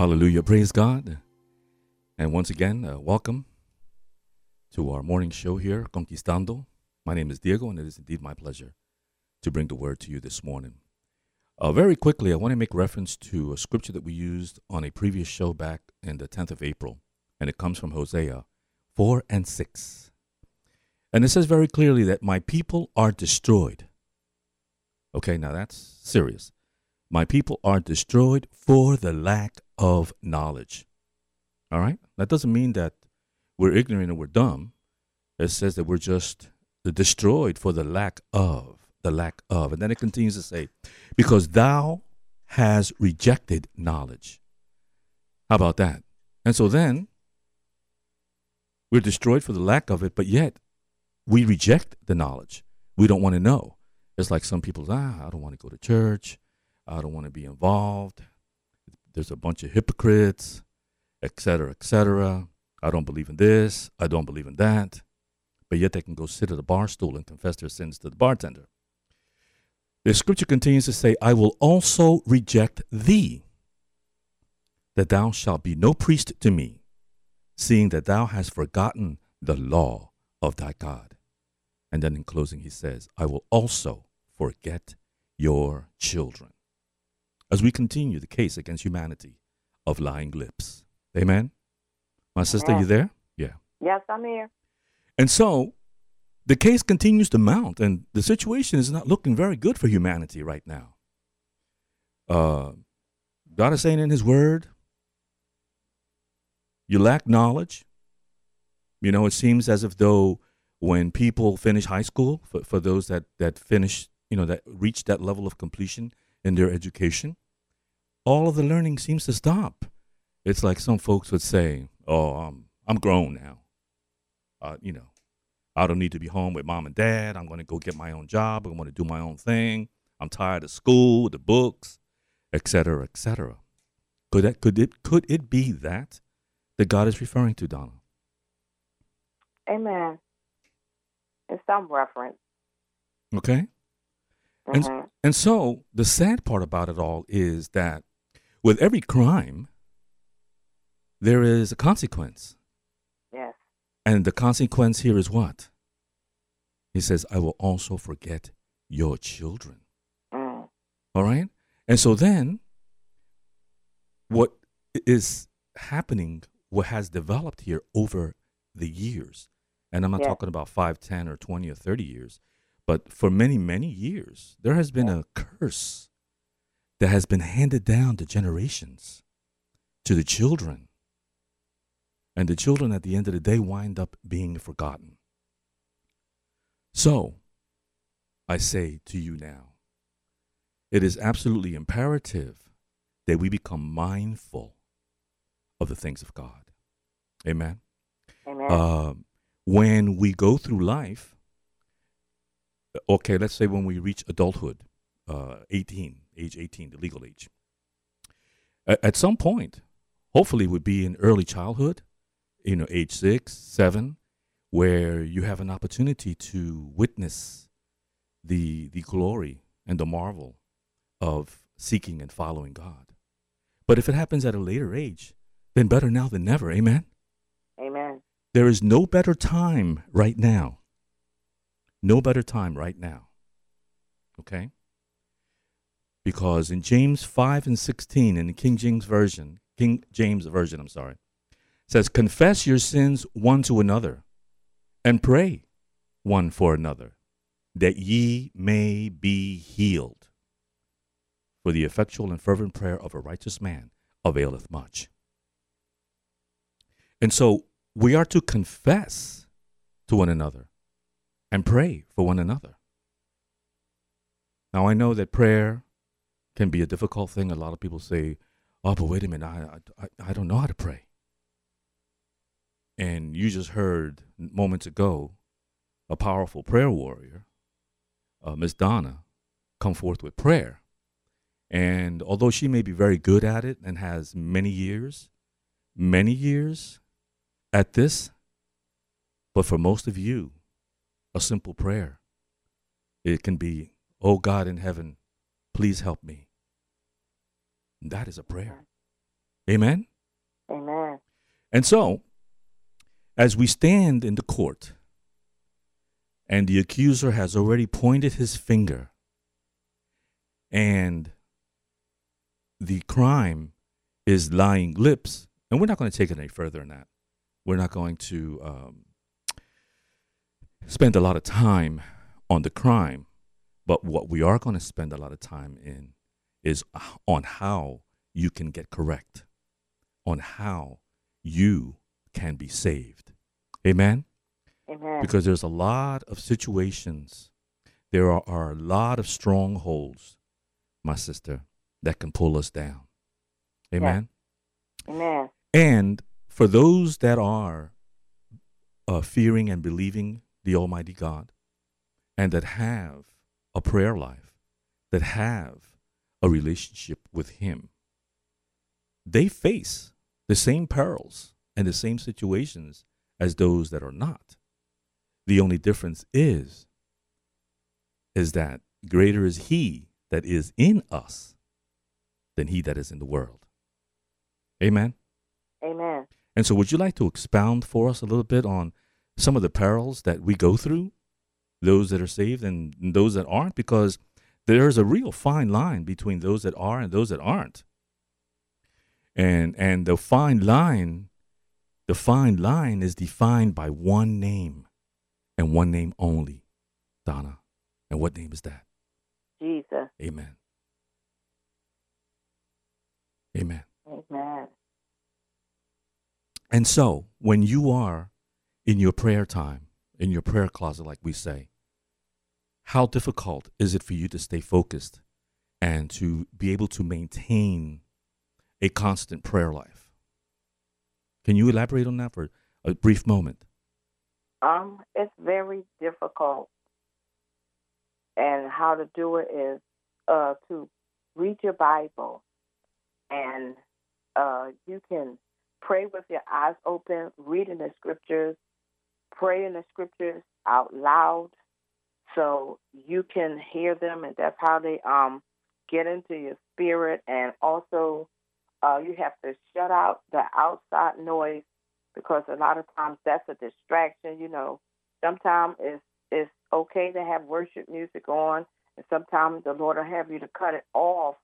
Hallelujah. Praise God. And once again, uh, welcome to our morning show here, Conquistando. My name is Diego, and it is indeed my pleasure to bring the word to you this morning. Uh, very quickly, I want to make reference to a scripture that we used on a previous show back in the 10th of April, and it comes from Hosea 4 and 6. And it says very clearly that my people are destroyed. Okay, now that's serious. My people are destroyed for the lack of knowledge. All right? That doesn't mean that we're ignorant and we're dumb. It says that we're just destroyed for the lack of, the lack of. And then it continues to say, because thou has rejected knowledge. How about that? And so then we're destroyed for the lack of it, but yet we reject the knowledge. We don't want to know. It's like some people, ah, I don't want to go to church. I don't want to be involved. There's a bunch of hypocrites, etc., etc. I don't believe in this. I don't believe in that. But yet they can go sit at a bar stool and confess their sins to the bartender. The scripture continues to say, I will also reject thee, that thou shalt be no priest to me, seeing that thou hast forgotten the law of thy God. And then in closing, he says, I will also forget your children. As we continue the case against humanity of lying lips. Amen? My sister, you there? Yeah. Yes, I'm here. And so the case continues to mount, and the situation is not looking very good for humanity right now. Uh, God is saying in His Word, you lack knowledge. You know, it seems as if though when people finish high school, for, for those that, that finish, you know, that reach that level of completion in their education, all of the learning seems to stop. It's like some folks would say, "Oh, I'm I'm grown now. Uh, you know, I don't need to be home with mom and dad. I'm going to go get my own job. I'm going to do my own thing. I'm tired of school, the books, etc., etc." Could that could it could it be that that God is referring to, Donna? Amen. In some reference. Okay. Mhm. And, and so the sad part about it all is that with every crime, there is a consequence. yes. And the consequence here is what? He says, I will also forget your children. Mm. All right? And so then, what is happening, what has developed here over the years, and I'm not Yes. talking about 5, 10, or 20 or 30 years, but for many, many years, there has been a curse that has been handed down to generations, to the children. And the children at the end of the day wind up being forgotten. So, I say to you now, it is absolutely imperative that we become mindful of the things of God. Amen. Amen. Um, when we go through life, okay, let's say when we reach adulthood, uh, 18, age 18, the legal age. A- at some point, hopefully, would be in early childhood, you know, age six, seven, where you have an opportunity to witness the the glory and the marvel of seeking and following God. But if it happens at a later age, then better now than never. Amen. Amen. There is no better time right now. No better time right now. Okay? Because in James 5 and 16, in the King James Version, King James Version, I'm sorry, says, Confess your sins one to another and pray one for another, that ye may be healed. For the effectual and fervent prayer of a righteous man availeth much. And so we are to confess to one another and pray for one another. Now, I know that prayer can be a difficult thing. A lot of people say, oh, but wait a minute, I, I, I don't know how to pray. And you just heard moments ago a powerful prayer warrior, uh, Miss Donna, come forth with prayer. And although she may be very good at it and has many years, many years at this, but for most of you, a simple prayer, it can be, Oh God in heaven, please help me. That is a prayer. Amen? Amen. And so, as we stand in the court, and the accuser has already pointed his finger, and the crime is lying lips, and we're not going to take it any further than that. We're not going to um, spend a lot of time on the crime, but what we are going to spend a lot of time in is on how you can get correct, on how you can be saved. Amen? Amen. Because there's a lot of situations, there are, are a lot of strongholds, my sister, that can pull us down. Amen? Amen. And for those that are uh, fearing and believing the Almighty God and that have a prayer life, that have a relationship with Him, they face the same perils and the same situations as those that are not. The only difference is is that greater is he that is in us than he that is in the world. Amen. Amen. And so would you like to expound for us a little bit on some of the perils that we go through, those that are saved and those that aren't because there's a real fine line between those that are and those that aren't. And and the fine line the fine line is defined by one name and one name only, Donna. And what name is that? Jesus. Amen. Amen. Amen. And so, when you are in your prayer time, in your prayer closet, like we say, how difficult is it for you to stay focused and to be able to maintain a constant prayer life? Can you elaborate on that for a brief moment? Um, it's very difficult, and how to do it is uh, to read your Bible, and uh, you can pray with your eyes open, reading the scriptures, praying the scriptures out loud, so you can hear them, and that's how they um get into your spirit, and also uh, you have to shut out the outside noise because a lot of times that's a distraction. You know, sometimes it's it's okay to have worship music on, and sometimes the Lord will have you to cut it off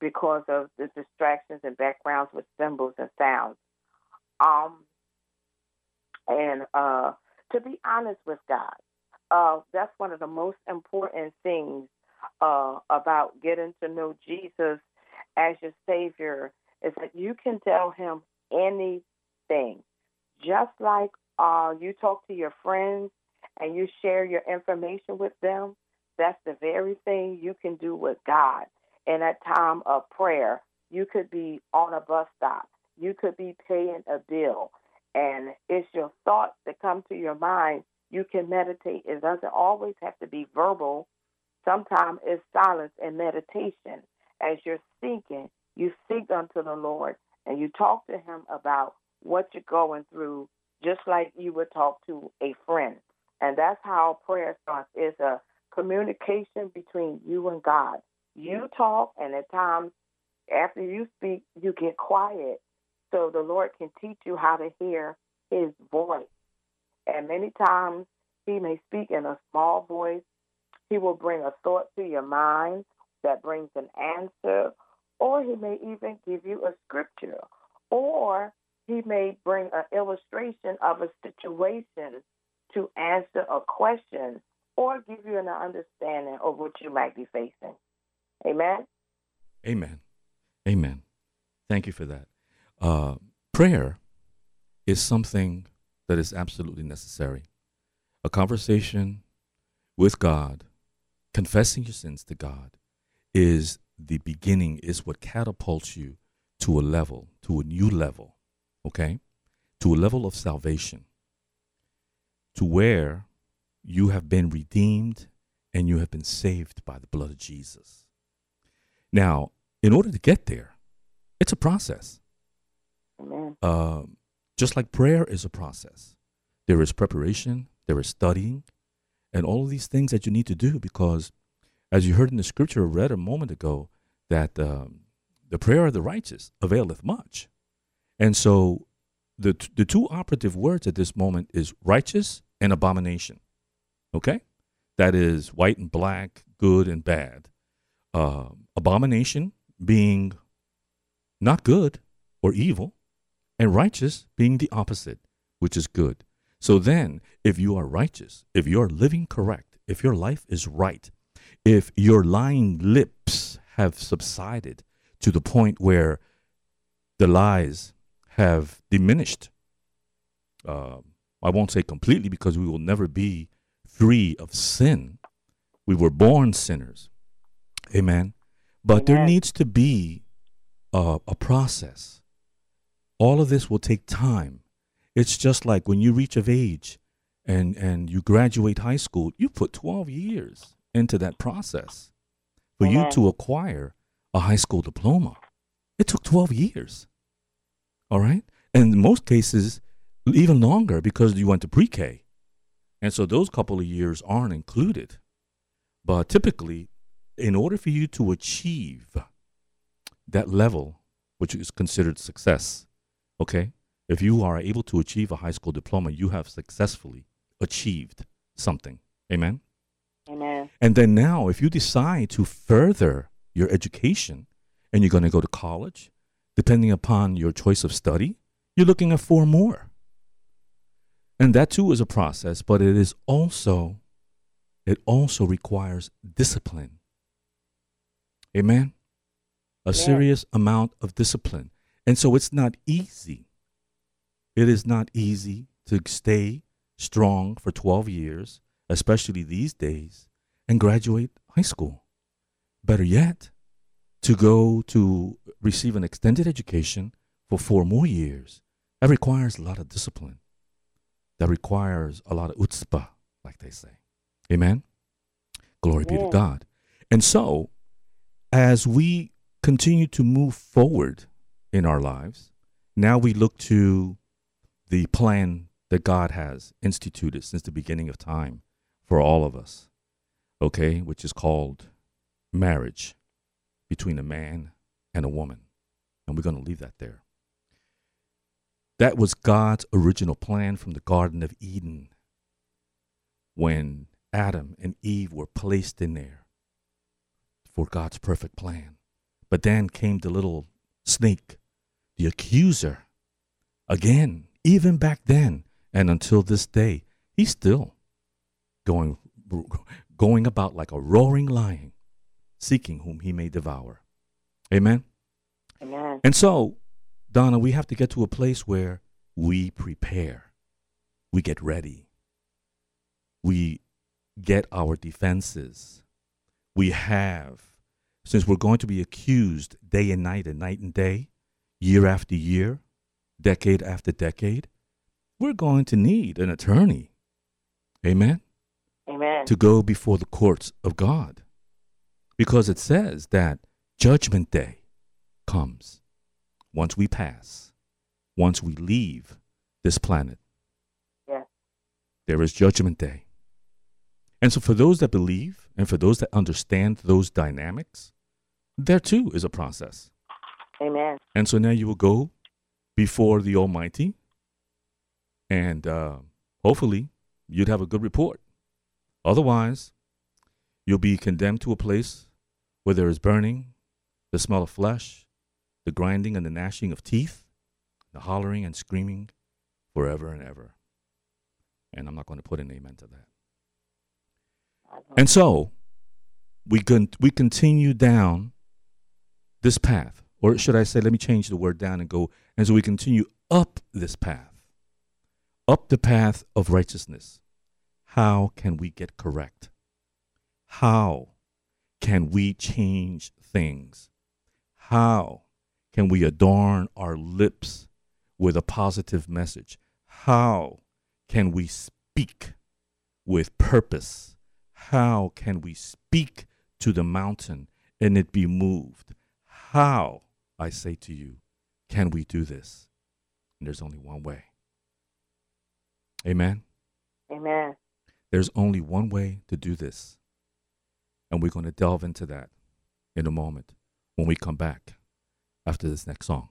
because of the distractions and backgrounds with cymbals and sounds. Um, and uh, to be honest with God, uh, that's one of the most important things uh, about getting to know Jesus as your Savior is that you can tell him anything. Just like uh, you talk to your friends and you share your information with them, that's the very thing you can do with God. In that time of prayer, you could be on a bus stop, you could be paying a bill, and it's your thoughts that come to your mind. You can meditate. It doesn't always have to be verbal. Sometimes it's silence and meditation as you're thinking you seek unto the Lord and you talk to Him about what you're going through, just like you would talk to a friend. And that's how prayer starts. It's a communication between you and God. You talk, and at times after you speak, you get quiet so the Lord can teach you how to hear His voice. And many times He may speak in a small voice. He will bring a thought to your mind that brings an answer or he may even give you a scripture, or he may bring an illustration of a situation to answer a question or give you an understanding of what you might be facing. Amen. Amen. Amen. Thank you for that. Uh, prayer is something that is absolutely necessary. A conversation with God, confessing your sins to God, is the beginning is what catapults you to a level, to a new level, okay? To a level of salvation, to where you have been redeemed and you have been saved by the blood of Jesus. Now, in order to get there, it's a process. Amen. Um, Just like prayer is a process, there is preparation, there is studying, and all of these things that you need to do because as you heard in the scripture read a moment ago, that um, the prayer of the righteous availeth much. And so the, the two operative words at this moment is righteous and abomination. Okay? That is white and black, good and bad. Uh, abomination being not good or evil, and righteous being the opposite, which is good. So then, if you are righteous, if you're living correct, if your life is right, if your lying lips have subsided to the point where the lies have diminished, uh, I won't say completely because we will never be free of sin. We were born sinners. Amen. But Amen. there needs to be a, a process. All of this will take time. It's just like when you reach of age and, and you graduate high school, you put 12 years into that process for Amen. you to acquire a high school diploma. It took 12 years. All right? And in most cases, even longer because you went to pre K. And so those couple of years aren't included. But typically, in order for you to achieve that level, which is considered success, okay, if you are able to achieve a high school diploma, you have successfully achieved something. Amen? Amen. And then now, if you decide to further your education and you're going to go to college, depending upon your choice of study, you're looking at four more. And that too is a process, but it is also it also requires discipline. Amen. A serious amount of discipline. And so it's not easy. It is not easy to stay strong for 12 years, especially these days, and graduate high school. Better yet, to go to receive an extended education for four more years. That requires a lot of discipline that requires a lot of chutzpah, like they say. Amen? Glory be to God. And so, as we continue to move forward in our lives, now we look to the plan that God has instituted since the beginning of time for all of us, okay, which is called marriage between a man and a woman. And we're going to leave that there. That was God's original plan from the Garden of Eden when Adam and Eve were placed in there for God's perfect plan. But then came the little snake, the accuser. Again, even back then and until this day, he's still going going about like a roaring lion, seeking whom he may devour. Amen. Amen. And so Donna, we have to get to a place where we prepare, we get ready, we get our defenses. We have, since we're going to be accused day and night and night and day, year after year, decade after decade, we're going to need an attorney. Amen? Amen. To go before the courts of God. Because it says that judgment day comes once we pass, once we leave this planet, there is Judgment Day. And so, for those that believe and for those that understand those dynamics, there too is a process. Amen. And so now you will go before the Almighty, and uh, hopefully you'd have a good report. Otherwise, you'll be condemned to a place where there is burning, the smell of flesh, the grinding and the gnashing of teeth, the hollering and screaming forever and ever. And I'm not going to put an amen to that. And so we con- we continue down this path, or should I say, let me change the word down and go. And so we continue up this path, up the path of righteousness. How can we get correct? How can we change things? How can we adorn our lips with a positive message? How can we speak with purpose? How can we speak to the mountain and it be moved? How, I say to you, can we do this? And there's only one way. Amen. Amen. There's only one way to do this. And we're going to delve into that in a moment when we come back after this next song.